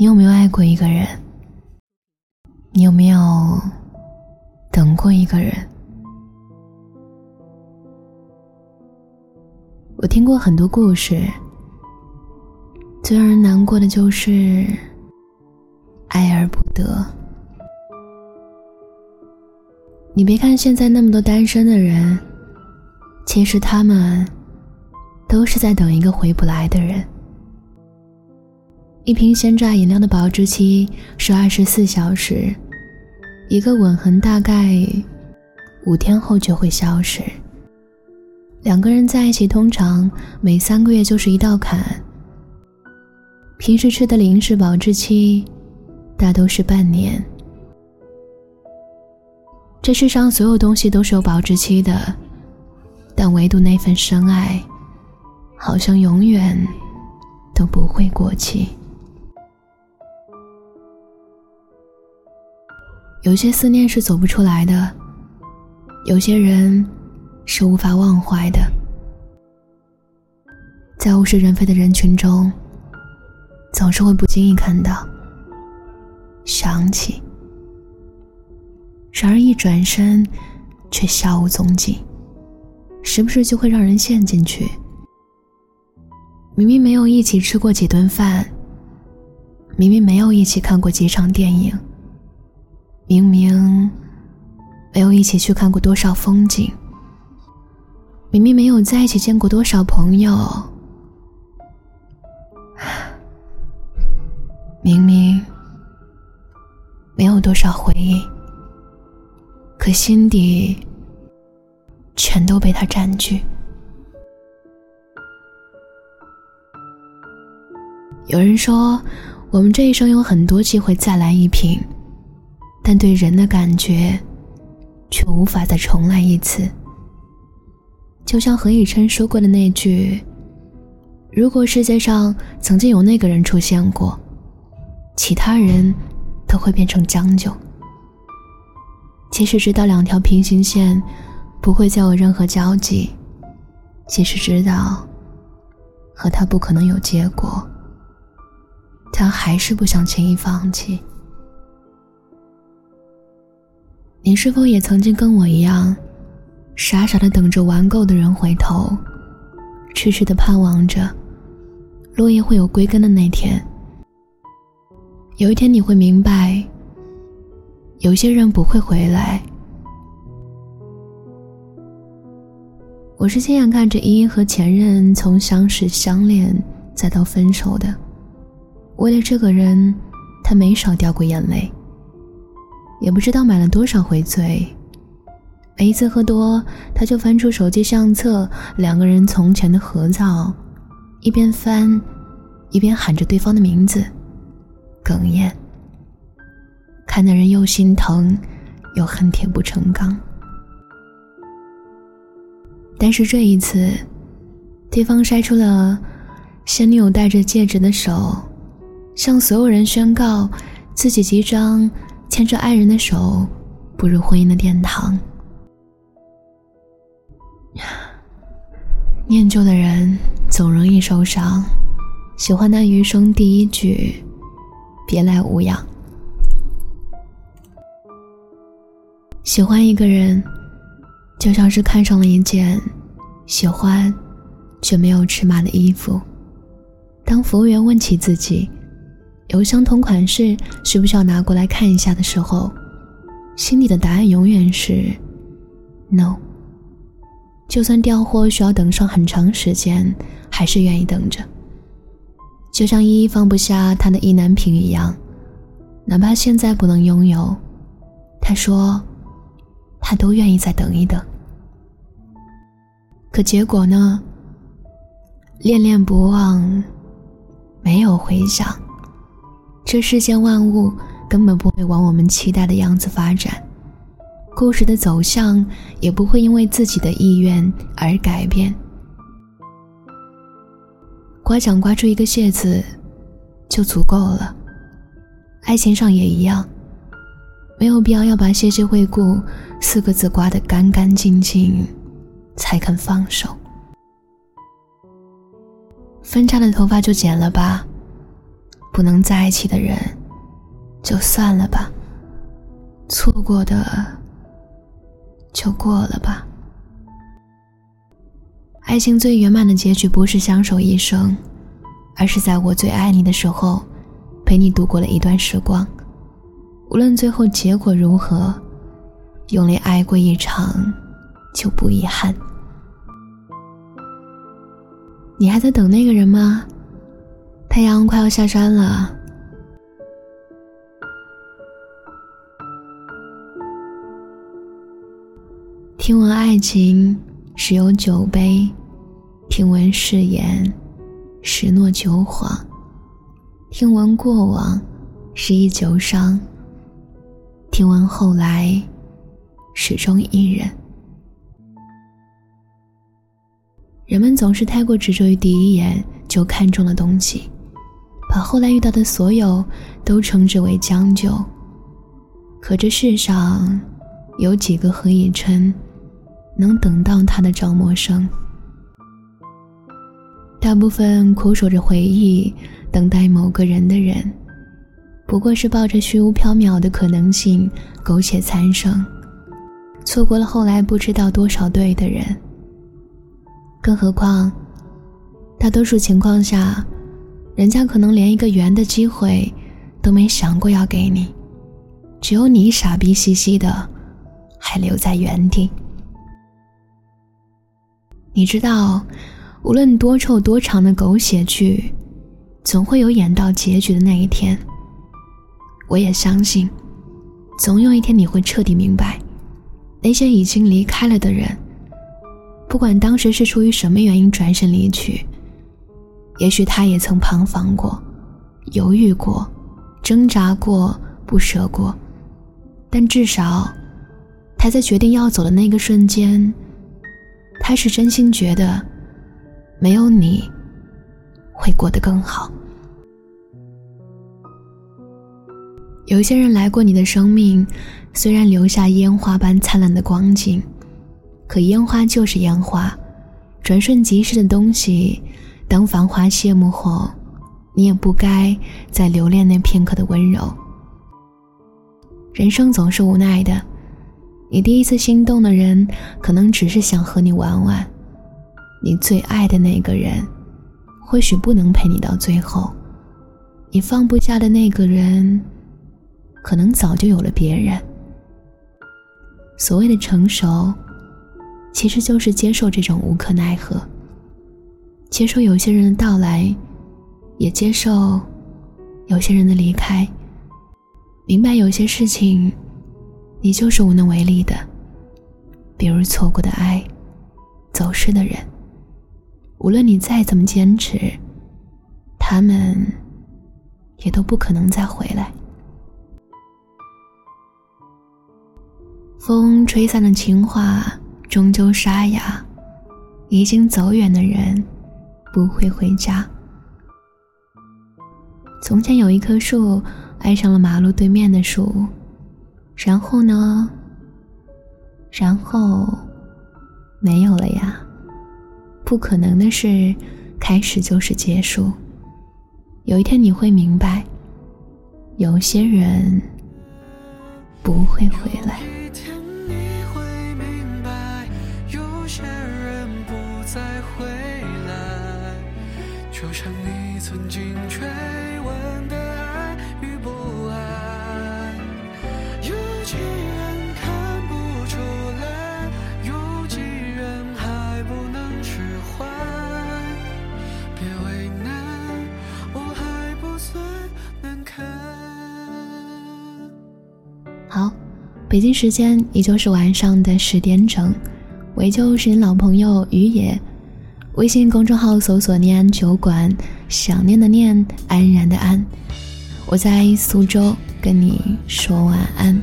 你有没有爱过一个人？你有没有等过一个人？我听过很多故事，最让人难过的就是爱而不得。你别看现在那么多单身的人，其实他们都是在等一个回不来的人。一瓶鲜榨饮料的保质期是二十四小时，一个吻痕大概五天后就会消失。两个人在一起，通常每三个月就是一道坎。平时吃的零食保质期大都是半年。这世上所有东西都是有保质期的，但唯独那份深爱，好像永远都不会过期。有些思念是走不出来的，有些人是无法忘怀的。在物是人非的人群中，总是会不经意看到、想起。然而一转身，却消无踪迹，时不时就会让人陷进去。明明没有一起吃过几顿饭，明明没有一起看过几场电影。明明没有一起去看过多少风景，明明没有在一起见过多少朋友，明明没有多少回忆，可心底全都被他占据。有人说，我们这一生有很多机会再来一瓶。但对人的感觉，却无法再重来一次。就像何以琛说过的那句：“如果世界上曾经有那个人出现过，其他人都会变成将就。”即使知道两条平行线不会再有任何交集，即使知道和他不可能有结果，他还是不想轻易放弃。你是否也曾经跟我一样，傻傻的等着玩够的人回头，痴痴的盼望着落叶会有归根的那天？有一天你会明白，有些人不会回来。我是亲眼看着依依和前任从相识、相恋再到分手的，为了这个人，他没少掉过眼泪。也不知道买了多少回醉，每一次喝多，他就翻出手机相册，两个人从前的合照，一边翻，一边喊着对方的名字，哽咽，看的人又心疼，又恨铁不成钢。但是这一次，对方筛出了现女友戴着戒指的手，向所有人宣告自己即将。牵着爱人的手，步入婚姻的殿堂。念旧的人总容易受伤，喜欢那余生第一句“别来无恙”。喜欢一个人，就像是看上了一件喜欢却没有尺码的衣服。当服务员问起自己。有相同款式，需不需要拿过来看一下的时候，心里的答案永远是 “no”。就算调货需要等上很长时间，还是愿意等着。就像依依放不下他的意难平一样，哪怕现在不能拥有，他说他都愿意再等一等。可结果呢？恋恋不忘，没有回响。这世间万物根本不会往我们期待的样子发展，故事的走向也不会因为自己的意愿而改变。刮奖刮出一个谢字，就足够了。爱情上也一样，没有必要要把“谢谢惠顾”四个字刮得干干净净，才肯放手。分叉的头发就剪了吧。不能在一起的人，就算了吧。错过的，就过了吧。爱情最圆满的结局，不是相守一生，而是在我最爱你的时候，陪你度过了一段时光。无论最后结果如何，用力爱过一场，就不遗憾。你还在等那个人吗？太阳快要下山了。听闻爱情时有酒杯，听闻誓言十诺九谎，听闻过往是一酒伤，听闻后来始终一人。人们总是太过执着于第一眼就看中的东西，把后来遇到的所有都称之为将就。可这世上有几个何以琛？能等到他的赵默笙，大部分苦守着回忆，等待某个人的人，不过是抱着虚无缥缈的可能性，苟且残生，错过了后来不知道多少对的人。更何况，大多数情况下，人家可能连一个圆的机会都没想过要给你，只有你傻逼兮兮的，还留在原地。你知道，无论多臭多长的狗血剧，总会有演到结局的那一天。我也相信，总有一天你会彻底明白，那些已经离开了的人，不管当时是出于什么原因转身离去，也许他也曾彷徨过、犹豫过、挣扎过、不舍过，但至少，他在决定要走的那个瞬间。他是真心觉得，没有你，会过得更好。有些人来过你的生命，虽然留下烟花般灿烂的光景，可烟花就是烟花，转瞬即逝的东西。当繁华谢幕后，你也不该再留恋那片刻的温柔。人生总是无奈的。你第一次心动的人，可能只是想和你玩玩；你最爱的那个人，或许不能陪你到最后；你放不下的那个人，可能早就有了别人。所谓的成熟，其实就是接受这种无可奈何，接受有些人的到来，也接受有些人的离开，明白有些事情。你就是无能为力的，比如错过的爱，走失的人。无论你再怎么坚持，他们也都不可能再回来。风吹散的情话，终究沙哑。已经走远的人，不会回家。从前有一棵树，爱上了马路对面的树。然后呢？然后没有了呀。不可能的事，开始就是结束。有一天你会明白，有些人不会回来。北京时间依旧是晚上的十点整，我依旧是你老朋友于野，微信公众号搜索“念安酒馆”，想念的念，安然的安，我在苏州跟你说晚安。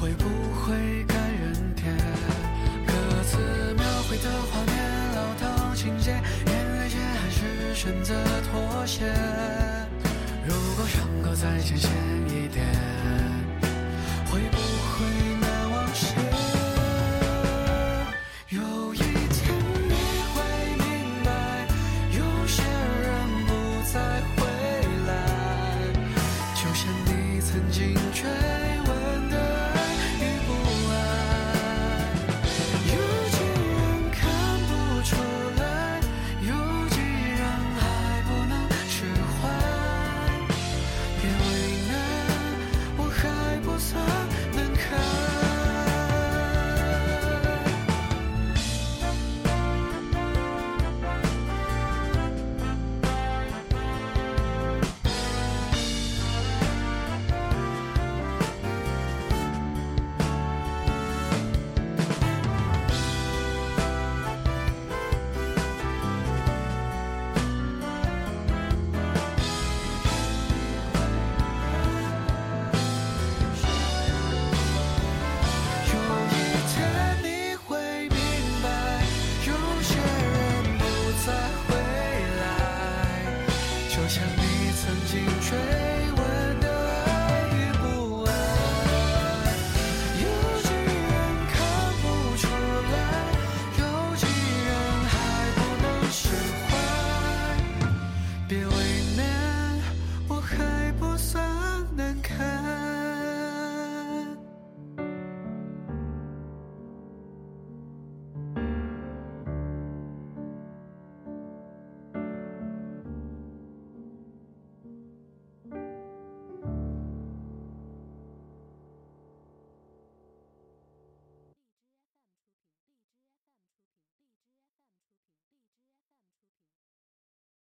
会不会感人点？歌词描绘的画面，老套情节，眼泪却还是选择妥协？如果伤口再浅显一点，想。